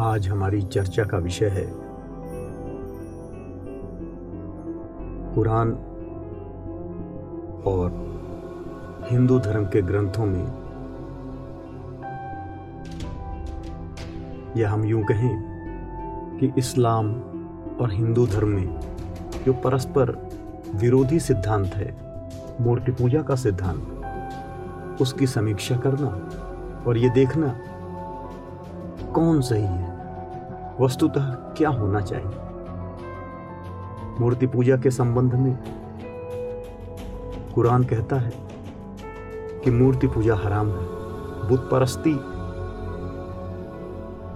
आज हमारी चर्चा का विषय है। कुरान और हिंदू धर्म के ग्रंथों में या हम यूँ कहें कि इस्लाम और हिंदू धर्म में जो परस्पर विरोधी सिद्धांत है, मूर्ति पूजा का सिद्धांत, उसकी समीक्षा करना और ये देखना कौन सही है? वस्तुतः क्या होना चाहिए? मूर्ति पूजा के संबंध में कुरान कहता है कि मूर्ति पूजा हराम है बुत परस्ती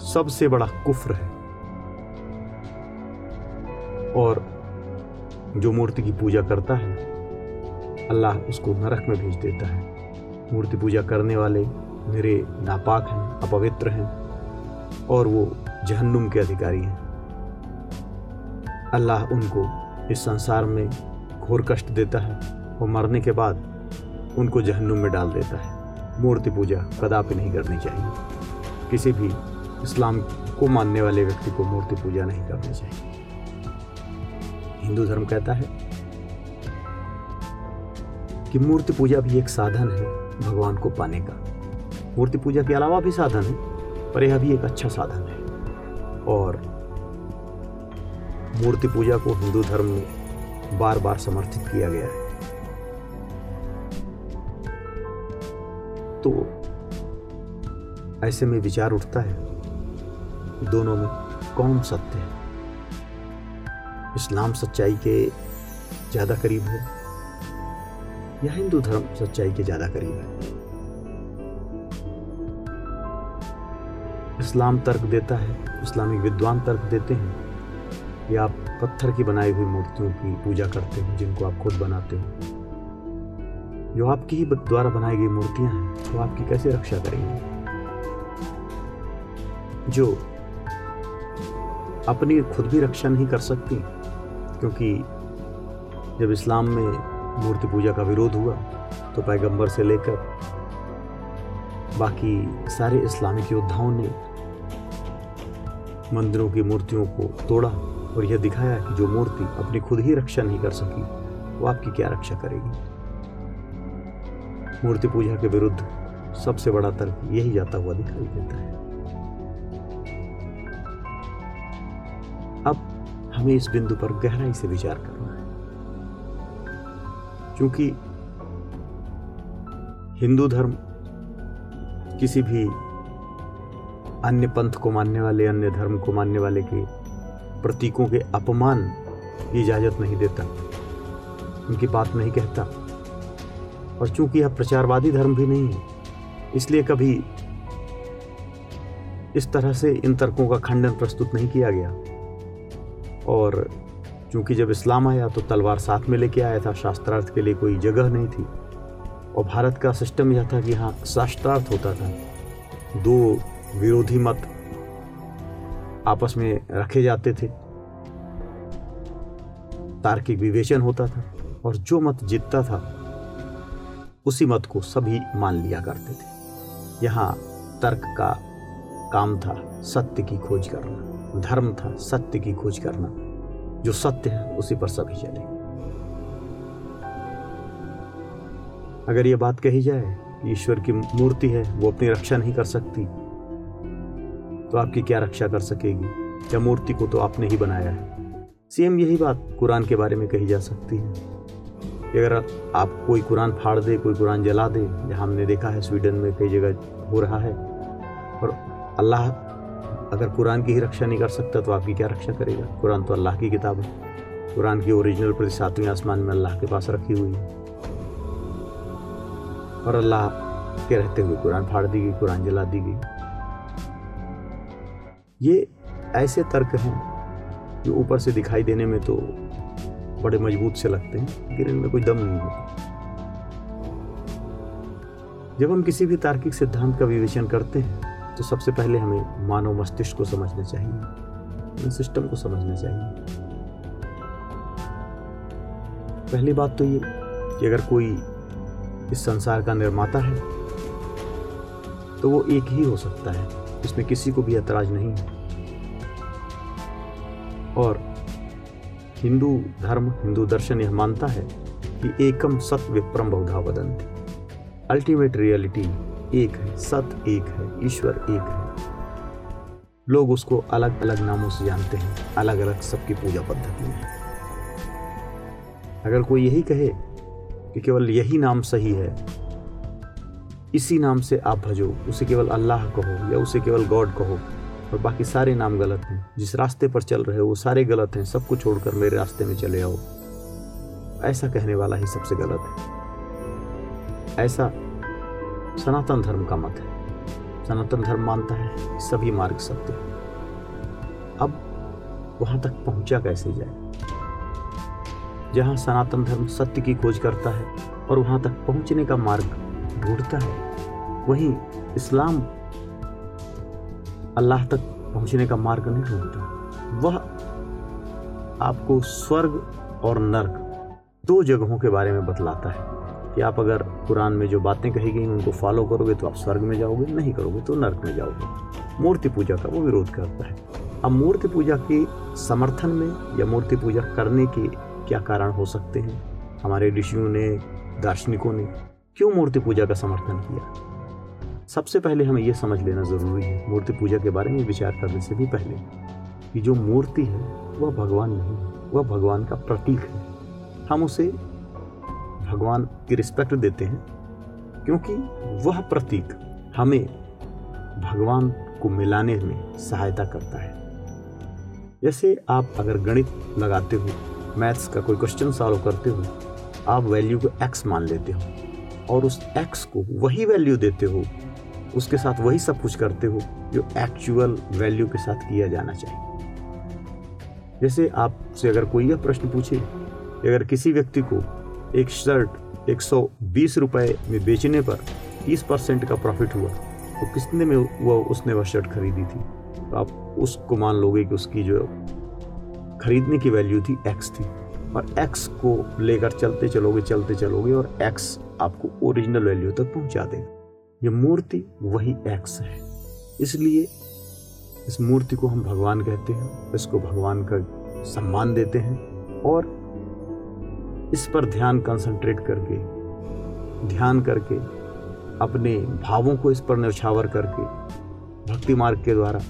सबसे बड़ा कुफ्र है। और जो मूर्ति की पूजा करता है, अल्लाह उसको नरक में भेज देता है। मूर्ति पूजा करने वाले मेरे नापाक हैं, अपवित्र हैं। और वो जहन्नुम के अधिकारी हैं। अल्लाह उनको इस संसार में घोर कष्ट देता है और मरने के बाद उनको जहन्नुम में डाल देता है। मूर्ति पूजा कदापि नहीं करनी चाहिए। किसी भी इस्लाम को मानने वाले व्यक्ति को मूर्ति पूजा नहीं करनी चाहिए। हिंदू धर्म कहता है कि मूर्ति पूजा भी एक साधन है भगवान को पाने का। मूर्ति पूजा के अलावा भी साधन है। पर यह भी एक अच्छा साधन है। और मूर्ति पूजा को हिंदू धर्म में बार बार समर्थित किया गया है। तो ऐसे में विचार उठता है, दोनों में कौन सत्य है? इस्लाम सच्चाई के ज़्यादा करीब है या हिंदू धर्म सच्चाई के ज़्यादा करीब है? इस्लाम तर्क देता है इस्लामिक विद्वान तर्क देते हैं। कि आप पत्थर की बनाई हुई मूर्तियों की पूजा करते हो, जिनको आप खुद बनाते हो। जो आपकी ही द्वारा बनाई गई मूर्तियाँ हैं तो आपकी कैसे रक्षा करेंगे? जो अपनी खुद भी रक्षा नहीं कर सकती, क्योंकि जब इस्लाम में मूर्ति पूजा का विरोध हुआ तो पैगंबर से लेकर बाकी सारे इस्लामिक योद्धाओं ने मंदिरों की मूर्तियों को तोड़ा और यह दिखाया कि जो मूर्ति अपनी खुद ही रक्षा नहीं कर सकी, वो आपकी क्या रक्षा करेगी? मूर्ति पूजा के विरुद्ध सबसे बड़ा तर्क यही जाता हुआ दिखाई देता है। अब हमें इस बिंदु पर गहराई से विचार करना है। क्योंकि हिंदू धर्म किसी भी अन्य पंथ को मानने वाले, अन्य धर्म को मानने वाले के प्रतीकों के अपमान की इजाज़त नहीं देता उनकी बात नहीं कहता। और चूँकि यह प्रचारवादी धर्म भी नहीं है, इसलिए कभी इस तरह से इन तर्कों का खंडन प्रस्तुत नहीं किया गया। और चूँकि जब इस्लाम आया तो तलवार साथ में लेके आया था, शास्त्रार्थ के लिए कोई जगह नहीं थी। और भारत का सिस्टम यह था कि यहाँ शास्त्रार्थ होता था। दो विरोधी मत आपस में रखे जाते थे। तार्किक विवेचन होता था और जो मत जीतता था, उसी मत को सभी मान लिया करते थे। यहाँ तर्क का काम था सत्य की खोज करना, धर्म था सत्य की खोज करना। जो सत्य है, उसी पर सभी चले अगर ये बात कही जाए, ईश्वर की मूर्ति है, वो अपनी रक्षा नहीं कर सकती। तो आपकी क्या रक्षा कर सकेगी? या मूर्ति को तो आपने ही बनाया है। सेम यही बात कुरान के बारे में कही जा सकती है। कि अगर आप कोई कुरान फाड़ दे, कोई कुरान जला दे, जहाँ हमने देखा है स्वीडन में कई जगह हो रहा है, और अल्लाह अगर कुरान की ही रक्षा नहीं कर सकता तो आपकी क्या रक्षा करेगा? कुरान तो अल्लाह की किताब है। कुरान की ओरिजिनल प्रति सातवें आसमान में अल्लाह के पास रखी हुई है। और अल्लाह के रहते हुए कुरान फाड़ दी गई, कुरान जला दी गई। ये ऐसे तर्क हैं जो ऊपर से दिखाई देने में तो बड़े मज़बूत से लगते हैं, लेकिन इनमें कोई दम नहीं होता। जब हम किसी भी तार्किक सिद्धांत का विवेचन करते हैं तो सबसे पहले हमें मानव मस्तिष्क को समझना चाहिए सिस्टम को समझना चाहिए। पहली बात तो ये कि अगर कोई इस संसार का निर्माता है तो वो एक ही हो सकता है। इसमें किसी को भी ऐतराज नहीं है। और हिंदू धर्म, हिंदू दर्शन यह मानता है कि एकम सत विप्रम बहुधा वदंती अल्टीमेट रियलिटी एक है, सत एक है, ईश्वर एक है। लोग उसको अलग अलग नामों से जानते हैं अलग अलग सबकी पूजा पद्धति है अगर कोई यही कहे कि केवल यही नाम सही है इसी नाम से आप भजो, उसे केवल अल्लाह कहो या उसे केवल गॉड कहो, और बाकी सारे नाम गलत हैं। जिस रास्ते पर चल रहे हो, वो सारे गलत हैं सबको छोड़कर मेरे रास्ते में चले आओ। ऐसा कहने वाला ही सबसे गलत है। ऐसा सनातन धर्म का मत है। सनातन धर्म मानता है सभी मार्ग सत्य अब वहाँ तक पहुँचा कैसे जाए? जहाँ सनातन धर्म सत्य की खोज करता है और वहाँ तक पहुँचने का मार्ग ढूंढता है वहीं इस्लाम अल्लाह तक पहुँचने का मार्ग नहीं ढूंढता। वह आपको स्वर्ग और नर्क दो जगहों के बारे में बतलाता है। कि आप अगर कुरान में जो बातें कही गई, उनको फॉलो करोगे तो आप स्वर्ग में जाओगे, नहीं करोगे तो नर्क में जाओगे। मूर्ति पूजा का वो विरोध करता है। अब मूर्ति पूजा के समर्थन में या मूर्ति पूजा करने के क्या कारण हो सकते हैं? हमारे ऋषियों ने, दार्शनिकों ने क्यों मूर्ति पूजा का समर्थन किया? सबसे पहले हमें यह समझ लेना ज़रूरी है, मूर्ति पूजा के बारे में विचार करने से भी पहले, कि जो मूर्ति है, वह भगवान नहीं वह भगवान का प्रतीक है। हम उसे भगवान की रिस्पेक्ट देते हैं, क्योंकि वह प्रतीक हमें भगवान को मिलाने में सहायता करता है। जैसे आप अगर गणित लगाते हो, मैथ्स का कोई क्वेश्चन सॉल्व करते हो, आप वैल्यू को एक्स मान लेते हो, और उस एक्स को वही वैल्यू देते हो उसके साथ वही सब कुछ करते हो जो एक्चुअल वैल्यू के साथ किया जाना चाहिए। जैसे आपसे अगर कोई यह प्रश्न पूछे कि अगर किसी व्यक्ति को एक शर्ट एक सौ बीस रुपये में बेचने पर तीस परसेंट का प्रॉफिट हुआ तो कितने में वो उसने वह शर्ट खरीदी थी? तो आप उसको मान लोगे कि उसकी जो खरीदने की वैल्यू थी एक्स थी। और एक्स को लेकर चलते चलोगे चलते चलोगे और एक्स आपको ओरिजिनल वैल्यू तक पहुँचा देगा। ये मूर्ति वही एक्स है। इसलिए इस मूर्ति को हम भगवान कहते हैं, इसको भगवान का सम्मान देते हैं और इस पर ध्यान कंसंट्रेट करके, ध्यान करके, अपने भावों को इस पर न्यौछावर करके, भक्ति मार्ग के द्वारा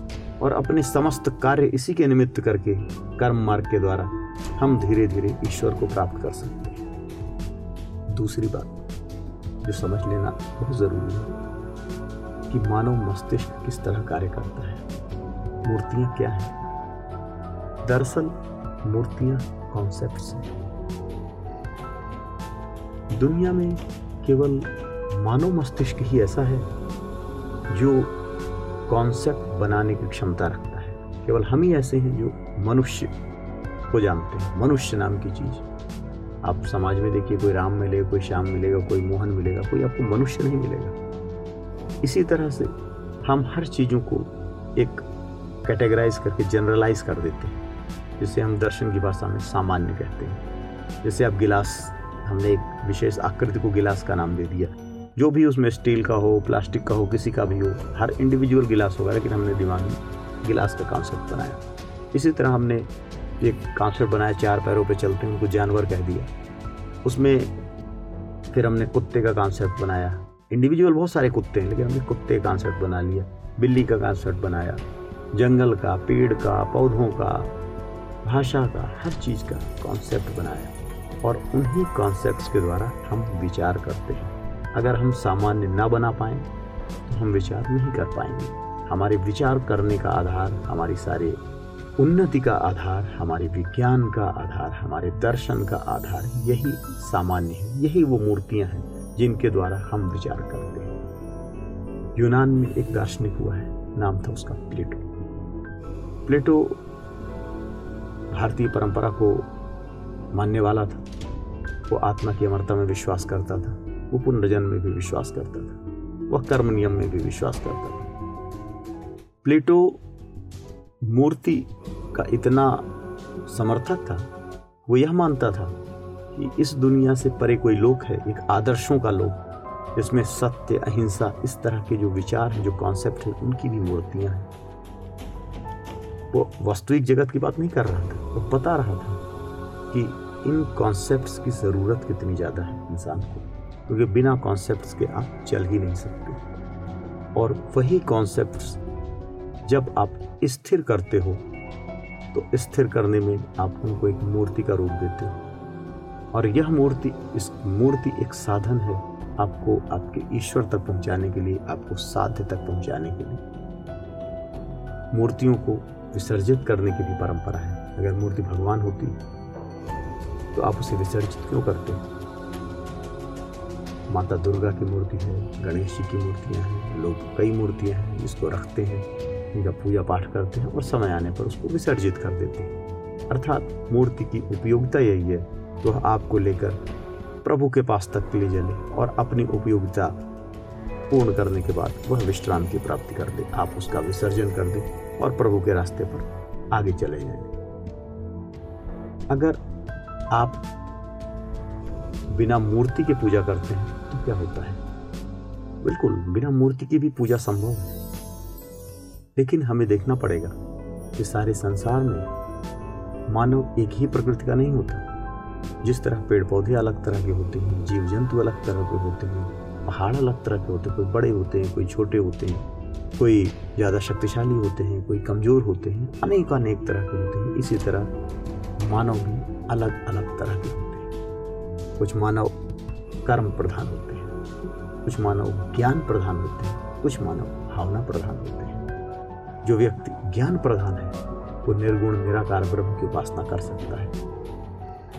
और अपने समस्त कार्य इसी के निमित्त करके कर्म मार्ग के द्वारा हम धीरे धीरे ईश्वर को प्राप्त कर सकते हैं। दूसरी बात। जो समझ लेना बहुत ज़रूरी है कि मानव मस्तिष्क किस तरह कार्य करता है। मूर्तियाँ क्या हैं? दरअसल, मूर्तियाँ कॉन्सेप्ट्स हैं। दुनिया में केवल मानव मस्तिष्क ही ऐसा है जो कॉन्सेप्ट बनाने की क्षमता रखता है। केवल हम ही ऐसे हैं जो मनुष्य को जानते हैं, मनुष्य नाम की चीज़। आप समाज में देखिए, कोई राम मिलेगा, कोई श्याम मिलेगा, कोई मोहन मिलेगा, कोई आपको मनुष्य नहीं मिलेगा। इसी तरह से हम हर चीज़ों को एक कैटेगराइज करके जनरलाइज कर देते हैं, जिसे हम दर्शन की भाषा में सामान्य कहते हैं। जैसे आप गिलास, हमने एक विशेष आकृति को गिलास का नाम दे दिया। जो भी उसमें स्टील का हो, प्लास्टिक का हो, किसी का भी हो, हर इंडिविजुअल गिलास होगा, लेकिन हमने दिमाग में गिलास का कॉन्सेप्ट बनाया। इसी तरह हमने एक कांसर बनाया चार पैरों पे चलते हैं, उनको जानवर कह दिया। उसमें फिर हमने कुत्ते का कॉन्सेप्ट बनाया। इंडिविजुअल बहुत सारे कुत्ते हैं, लेकिन हमने कुत्ते का कॉन्सेप्ट बना लिया, बिल्ली का कॉन्सेप्ट बनाया, जंगल का, पेड़ का, पौधों का, भाषा का, हर चीज़ का कॉन्सेप्ट बनाया। और उन्हीं कॉन्सेप्ट के द्वारा हम विचार करते हैं। अगर हम सामान्य ना बना पाए तो हम विचार नहीं कर पाएँगे। हमारे विचार करने का आधार हमारी सारे उन्नति का आधार, हमारे विज्ञान का आधार, हमारे दर्शन का आधार, यही सामान्य है, यही वो मूर्तियाँ हैं जिनके द्वारा हम विचार करते हैं। यूनान में एक दार्शनिक हुआ है, नाम था उसका प्लेटो। प्लेटो भारतीय परंपरा को मानने वाला था। वो आत्मा की अमरता में विश्वास करता था, वो पुनर्जन्म में भी विश्वास करता था, वह कर्म नियम में भी विश्वास करता था। प्लेटो मूर्ति का इतना समर्थक था, वो यह मानता था कि इस दुनिया से परे कोई लोक है, एक आदर्शों का लोक, जिसमें सत्य, अहिंसा, इस तरह के जो विचार हैं, जो कॉन्सेप्ट हैं, उनकी भी मूर्तियाँ हैं। वो वास्तविक जगत की बात नहीं कर रहा था, वो बता रहा था कि इन कॉन्सेप्ट्स की ज़रूरत कितनी ज़्यादा है इंसान को, क्योंकि बिना कॉन्सेप्ट्स के आप चल ही नहीं सकते। और वही कॉन्सेप्ट्स जब आप स्थिर करते हो तो स्थिर करने में आप उनको एक मूर्ति का रूप देते हो। और यह मूर्ति, इस मूर्ति एक साधन है आपको, आपके ईश्वर तक पहुँचाने के लिए, आपको साध्य तक पहुँचाने के लिए। मूर्तियों को विसर्जित करने की भी परंपरा है। अगर मूर्ति भगवान होती तो आप उसे विसर्जित क्यों करते? माता दुर्गा की मूर्ति है, गणेश जी की मूर्तियाँ हैं, लोग कई मूर्तियाँ हैं जिसको रखते हैं। इनका पूजा पाठ करते हैं और समय आने पर उसको विसर्जित कर देते हैं। अर्थात मूर्ति की उपयोगिता यही है तो आपको लेकर प्रभु के पास तक ले चले और अपनी उपयोगिता पूर्ण करने के बाद वह विश्राम की प्राप्ति कर दे आप उसका विसर्जन कर दे और प्रभु के रास्ते पर आगे चले जाए। अगर आप बिना मूर्ति के पूजा करते हैं तो क्या होता है? बिल्कुल, बिना मूर्ति की भी पूजा संभव है। लेकिन हमें देखना पड़ेगा कि सारे संसार में मानव एक ही प्रकृति का नहीं होता। जिस तरह पेड़ पौधे अलग तरह के होते हैं जीव जंतु अलग तरह के होते हैं, पहाड़ अलग तरह के होते हैं, कोई बड़े होते हैं, कोई छोटे होते हैं, कोई ज़्यादा शक्तिशाली होते हैं, कोई कमज़ोर होते हैं, अनेक अनेक तरह के होते हैं। इसी तरह मानव भी अलग अलग तरह के होते हैं। कुछ मानव कर्म प्रधान होते हैं, कुछ मानव ज्ञान प्रधान होते हैं, कुछ मानव भावना प्रधान होते हैं। जो व्यक्ति ज्ञान प्रधान है, वो निर्गुण, निराकार ब्रह्म की उपासना कर सकता है।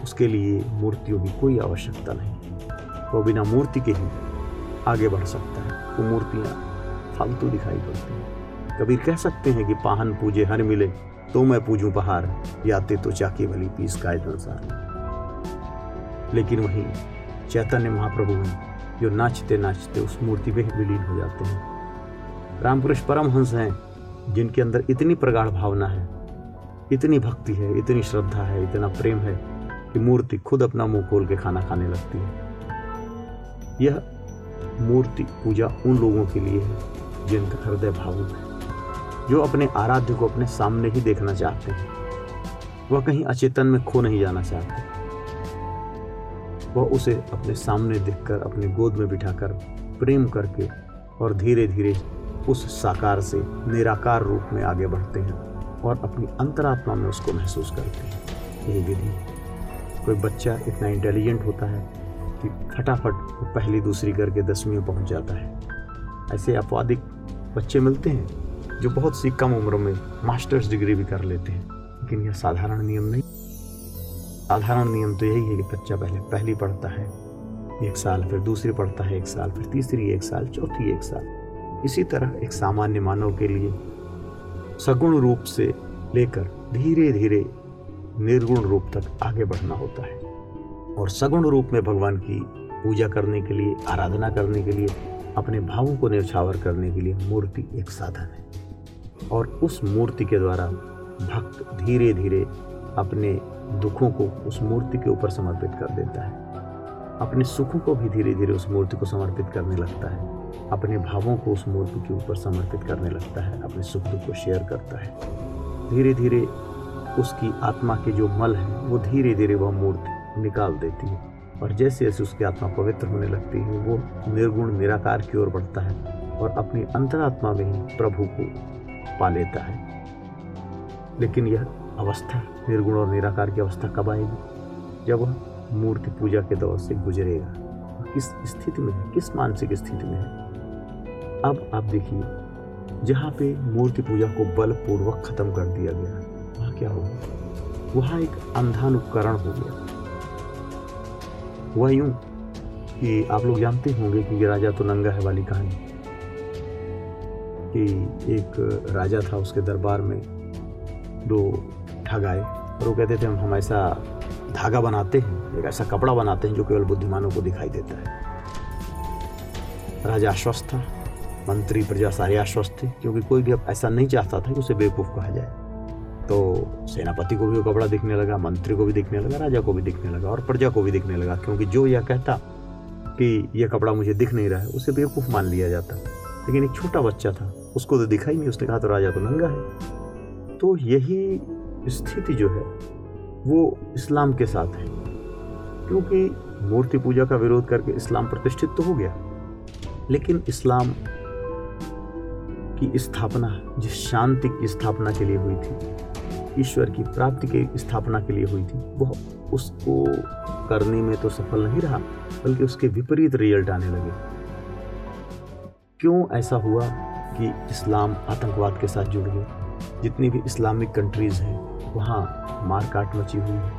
उसके लिए मूर्तियों की कोई आवश्यकता नहीं। वो बिना मूर्ति के ही आगे बढ़ सकता है। वो मूर्तियाँ फालतू दिखाई पड़ती हैं। कबीर कह सकते हैं कि पाहन पूजे हर मिले तो मैं पूजूं पहाड़, याते तो चाकी वाली पीस का संसार। लेकिन वहीं चैतन्य महाप्रभु हैं, जो नाचते नाचते उस मूर्ति में विलीन हो जाते हैं। रामकृष्ण परमहंस हैं जिनके अंदर इतनी प्रगाढ़ भावना है, इतनी भक्ति है, इतनी श्रद्धा है, इतना प्रेम है कि मूर्ति खुद अपना मुँह खोल के खाना खाने लगती है। यह मूर्ति पूजा उन लोगों के लिए है जिनका हृदय भावुक है, जो अपने आराध्य को अपने सामने ही देखना चाहते हैं। वह कहीं अचेतन में खो नहीं जाना चाहते। वह उसे अपने सामने देखकर, अपने गोद में बिठाकर प्रेम करके और धीरे धीरे उस साकार से निराकार रूप में आगे बढ़ते हैं और अपनी अंतरात्मा में उसको महसूस करते हैं। यही विधि कोई बच्चा इतना इंटेलिजेंट होता है कि फटाफट वो पहली दूसरी करके दसवीं पहुँच जाता है। ऐसे अपवादिक बच्चे मिलते हैं जो बहुत सी कम उम्र में मास्टर्स डिग्री भी कर लेते हैं। लेकिन यह साधारण नियम नहीं। साधारण नियम तो यही है कि बच्चा पहले पहली पढ़ता है, एक साल फिर दूसरी पढ़ता है, एक साल फिर तीसरी, एक साल चौथी, एक साल। इसी तरह एक सामान्य मानव के लिए सगुण रूप से लेकर धीरे धीरे निर्गुण रूप तक आगे बढ़ना होता है। और सगुण रूप में भगवान की पूजा करने के लिए, आराधना करने के लिए, अपने भावों को निछावर करने के लिए मूर्ति एक साधन है। और उस मूर्ति के द्वारा भक्त धीरे धीरे अपने दुखों को उस मूर्ति के ऊपर समर्पित कर देता है। अपने सुखों को भी धीरे धीरे उस मूर्ति को समर्पित करने लगता है। अपने भावों को उस मूर्ति के ऊपर समर्पित करने लगता है, अपने सुख दुख को शेयर करता है। धीरे धीरे उसकी आत्मा के जो मल है, वो धीरे धीरे वह मूर्ति निकाल देती है। और जैसे जैसे उसकी आत्मा पवित्र होने लगती है, वो निर्गुण, निराकार की ओर बढ़ता है और अपनी अंतरात्मा में ही प्रभु को पा लेता है। लेकिन यह अवस्था, निर्गुण और निराकार की अवस्था कब आएगी? जब वह मूर्ति पूजा के दौर से गुजरेगा। किस स्थिति में है, किस मानसिक स्थिति में है? अब आप देखिए, जहाँ पे मूर्ति पूजा को बलपूर्वक खत्म कर दिया गया क्या हो गया वहाँ एक अंधानुकरण हो गया। वह यूँ कि आप लोग जानते होंगे कि राजा तो नंगा है वाली कहानी। कि एक राजा था उसके दरबार में, दो ठग आए और वो कहते थे, हम ऐसा धागा बनाते हैं, एक ऐसा कपड़ा बनाते हैं जो केवल बुद्धिमानों को दिखाई देता है। राजा आश्वस्त था। मंत्री प्रजा सारे आश्वस्त थे, क्योंकि कोई भी ऐसा नहीं चाहता था कि उसे बेवकूफ़ कहा जाए। तो सेनापति को भी वो कपड़ा दिखने लगा, मंत्री को भी दिखने लगा, राजा को भी दिखने लगा और प्रजा को भी दिखने लगा, क्योंकि जो यह कहता कि यह कपड़ा मुझे दिख नहीं रहा है, उसे बेवकूफ़ मान लिया जाता। लेकिन एक छोटा बच्चा था, उसको तो दिखा ही नहीं, उसने कहा तो राजा तो नंगा है। तो यही स्थिति जो है, वो इस्लाम के साथ है, क्योंकि मूर्ति पूजा का विरोध करके इस्लाम प्रतिष्ठित तो हो गया। लेकिन इस्लाम की स्थापना, जिस शांति की स्थापना के लिए हुई थी, ईश्वर की प्राप्ति की स्थापना के लिए हुई थी, वह उसको करने में तो सफल नहीं रहा, बल्कि उसके विपरीत रिज़ल्ट आने लगे। क्यों ऐसा हुआ कि इस्लाम आतंकवाद के साथ जुड़ गए जितनी भी इस्लामिक कंट्रीज़ हैं, वहाँ मारकाट मची हुई है।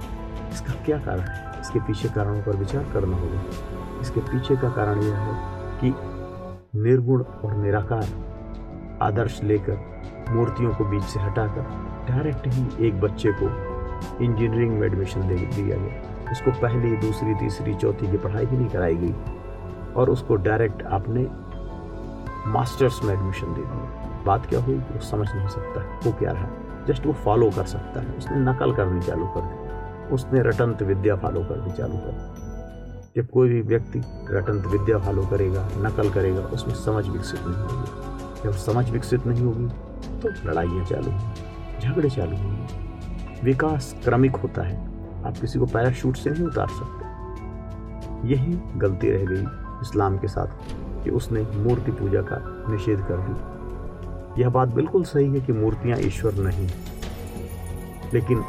इसका क्या कारण है? इसके पीछे कारणों पर विचार करना होगा। इसके पीछे का कारण यह है कि निर्गुण और निराकार आदर्श लेकर मूर्तियों को बीच से हटाकर डायरेक्ट ही एक बच्चे को इंजीनियरिंग में एडमिशन दे दिया गया। उसको पहली, दूसरी, तीसरी, चौथी की पढ़ाई भी नहीं कराई गई और उसको डायरेक्ट आपने मास्टर्स में एडमिशन दे दिया। बात क्या हुई? वो समझ नहीं सकता। वो क्या रहा? जस्ट वो फॉलो कर सकता है। उसने नकल करनी चालू कर दी। उसने रटंत विद्या फॉलो करनी चालू कर दी। जब कोई भी व्यक्ति रटंत विद्या फॉलो करेगा, नकल करेगा, उसमें समझ विकसित नहीं होगी। जब समझ विकसित नहीं होगी तो लड़ाइयाँ चालू होंगी, झगड़े चालू होंगे। विकास क्रमिक होता है। आप किसी को पैराशूट से नहीं उतार सकते। यही गलती रह गई इस्लाम के साथ कि उसने मूर्ति पूजा का निषेध कर दी यह बात बिल्कुल सही है कि मूर्तियाँ ईश्वर नहीं लेकिन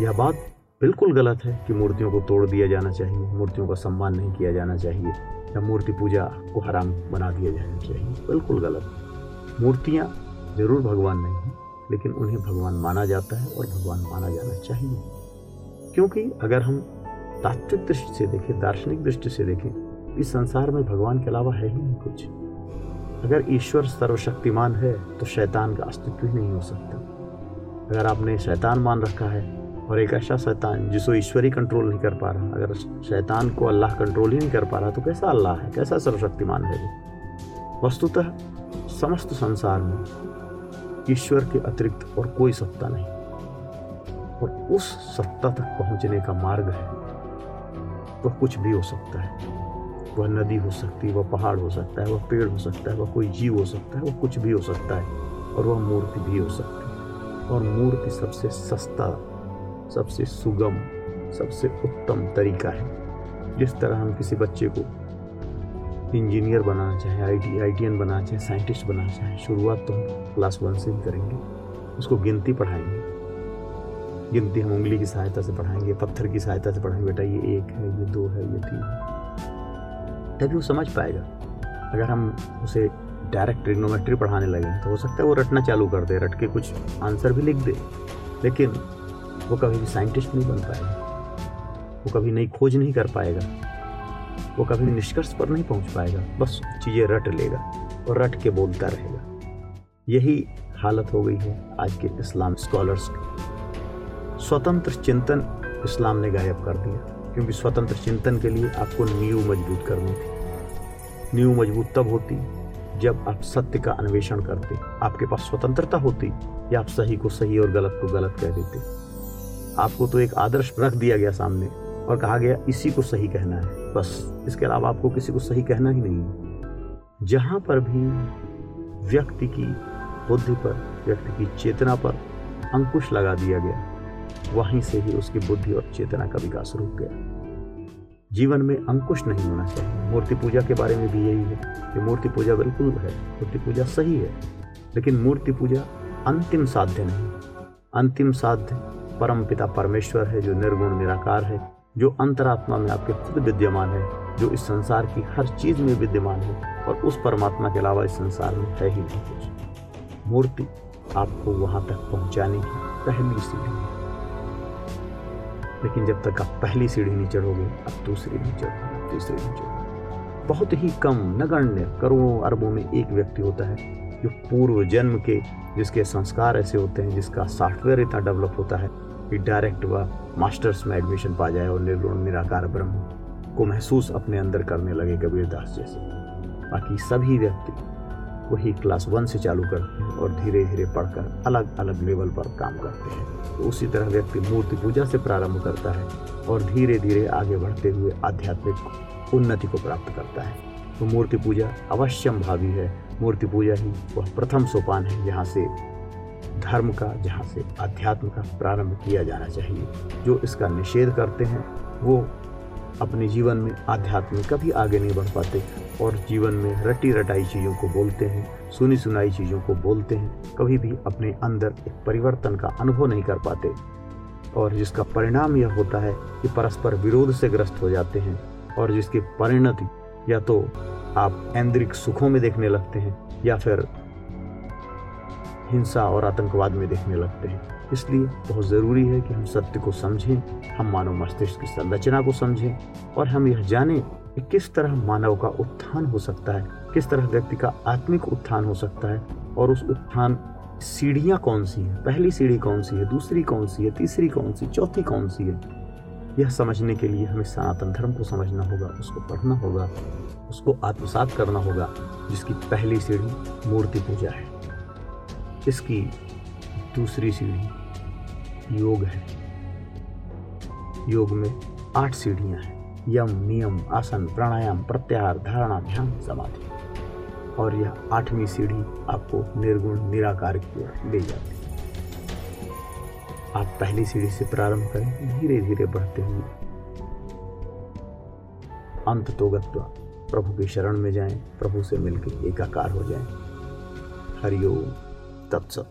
यह बात बिल्कुल गलत है कि मूर्तियों को तोड़ दिया जाना चाहिए, मूर्तियों का सम्मान नहीं किया जाना चाहिए, या मूर्ति पूजा को हराम बना दिया जाना चाहिए। बिल्कुल गलत। मूर्तियाँ ज़रूर भगवान नहीं हैं, लेकिन उन्हें भगवान माना जाता है और भगवान माना जाना चाहिए। क्योंकि अगर हम तात्विक दृष्टि से देखें, दार्शनिक दृष्टि से देखें, इस संसार में भगवान के अलावा है ही नहीं कुछ। अगर ईश्वर सर्वशक्तिमान है तो शैतान का अस्तित्व ही नहीं हो सकता। अगर आपने शैतान मान रखा है, और एक ऐसा शैतान जिसको ईश्वर ही कंट्रोल नहीं कर पा रहा, अगर शैतान को अल्लाह कंट्रोल ही नहीं कर पा रहा तो कैसा अल्लाह है? कैसा सर्वशक्तिमान है वस्तुतः समस्त संसार में ईश्वर के अतिरिक्त और कोई सत्ता नहीं। और उस सत्ता तक पहुँचने का मार्ग है। वह कुछ भी हो सकता है। वह नदी हो सकती है वह पहाड़ हो सकता है, वह पेड़ हो सकता है, वह कोई जीव हो सकता है, वह कुछ भी हो सकता है, और वह मूर्ति भी हो सकती है। और मूर्ति सबसे सस्ता, सबसे सुगम, सबसे उत्तम तरीका है। जिस तरह हम किसी बच्चे को इंजीनियर बनाना चाहें I T I T N बनाना चाहें, साइंटिस्ट बनाना चाहें, शुरुआत तो हम क्लास वन से ही करेंगे। उसको गिनती पढ़ाएँगे। गिनती हम उंगली की सहायता से पढ़ाएँगे, पत्थर की सहायता से पढ़ाएँगे, बेटा ये एक है, ये दो है, ये तीन है। तभी वो समझ पाएगा। अगर हम उसे डायरेक्ट ट्रिग्नोमेट्री पढ़ाने लगे तो हो सकता है वो रटना चालू कर दे रट के कुछ आंसर भी लिख दे। लेकिन वो कभी भी साइंटिस्ट नहीं बन पाएगा। वो कभी नई खोज नहीं कर पाएगा। वो कभी निष्कर्ष पर नहीं पहुँच पाएगा, बस चीज़ें रट लेगा और रट के बोलता रहेगा। यही हालत हो गई है आज के इस्लाम स्कॉलर्स की। स्वतंत्र चिंतन इस्लाम ने गायब कर दिया, क्योंकि स्वतंत्र चिंतन के लिए आपको नींव मज़बूत करनी थी। नींव मज़बूत तब होती जब आप सत्य का अन्वेषण करते, आपके पास स्वतंत्रता होती या आप सही को सही और गलत को गलत कह देते। आपको तो एक आदर्श रख दिया गया सामने और कहा गया, इसी को सही कहना है। बस इसके अलावा आपको किसी को सही कहना ही नहीं है। जहाँ पर भी व्यक्ति की बुद्धि पर, व्यक्ति की चेतना पर अंकुश लगा दिया गया, वहीं से ही उसकी बुद्धि और चेतना का विकास रुक गया। जीवन में अंकुश नहीं होना चाहिए। मूर्ति पूजा के बारे में भी यही है कि मूर्ति पूजा बिल्कुल है, मूर्ति पूजा सही है, लेकिन मूर्ति पूजा अंतिम साध्य नहीं। अंतिम साध्य परम पिता परमेश्वर है, जो निर्गुण, निराकार है जो अंतरात्मा में आपके खुद विद्यमान है, जो इस संसार की हर चीज़ में विद्यमान है और उस परमात्मा के अलावा इस संसार में है ही नहीं कुछ। मूर्ति आपको वहाँ तक पहुँचाने की पहली सीढ़ी है। लेकिन जब तक आप पहली सीढ़ी नहीं चढ़ोगे, आप दूसरी नहीं चढ़ोगे तीसरी नहीं चढ़ोगे। बहुत ही कम नगण्य करोड़ों अरबों में एक व्यक्ति होता है, जो पूर्व जन्म के, जिसके संस्कार ऐसे होते हैं, जिसका सॉफ्टवेयर इतना डेवलप होता है कि डायरेक्ट वह मास्टर्स में एडमिशन पा जाए और निर्गुण निराकार ब्रह्म को महसूस अपने अंदर करने लगे कबीरदास जैसे। बाकी सभी व्यक्ति वही क्लास वन से चालू करते हैं और धीरे धीरे पढ़कर अलग अलग लेवल पर काम करते हैं। तो उसी तरह व्यक्ति मूर्ति पूजा से प्रारंभ करता है और धीरे धीरे आगे बढ़ते हुए आध्यात्मिक उन्नति को प्राप्त करता है। तो मूर्ति पूजा अवश्यम भावी है। मूर्ति पूजा ही वह प्रथम सोपान है जहाँ से धर्म का, जहाँ से अध्यात्म का प्रारंभ किया जाना चाहिए। जो इसका निषेध करते हैं, वो अपने जीवन में आध्यात्म में कभी आगे नहीं बढ़ पाते और जीवन में रटी रटाई चीज़ों को बोलते हैं सुनी सुनाई चीज़ों को बोलते हैं, कभी भी अपने अंदर एक परिवर्तन का अनुभव नहीं कर पाते। और जिसका परिणाम यह होता है कि परस्पर विरोध से ग्रस्त हो जाते हैं और जिसकी परिणति या तो आप ऐन्द्रिक सुखों में देखने लगते हैं या फिर हिंसा और आतंकवाद में देखने लगते हैं। इसलिए बहुत ज़रूरी है कि हम सत्य को समझें, हम मानव मस्तिष्क की संरचना को समझें और हम यह जानें कि किस तरह मानव का उत्थान हो सकता है, किस तरह व्यक्ति का आत्मिक उत्थान हो सकता है और उस उत्थान सीढ़ियाँ कौन सी है? पहली सीढ़ी कौन सी है? दूसरी कौन सी है? तीसरी कौन सी? चौथी कौन सी है? यह समझने के लिए हमें सनातन धर्म को समझना होगा, उसको पढ़ना होगा, उसको आत्मसात करना होगा, जिसकी पहली सीढ़ी मूर्ति पूजा है। इसकी दूसरी सीढ़ी। योग है। योग में आठ सीढ़ियाँ हैं। यम, नियम, आसन, प्राणायाम, प्रत्याहार, धारणा, ध्यान, समाधि। और यह आठवीं सीढ़ी आपको निर्गुण, निराकार की ओर ले जाती है। आप पहली सीढ़ी से प्रारंभ करें धीरे धीरे बढ़ते हुए। अंत तो प्रभु के शरण में जाएँ, प्रभु से मिलकर एकाकार हो जाएँ। हरिओम। 等着。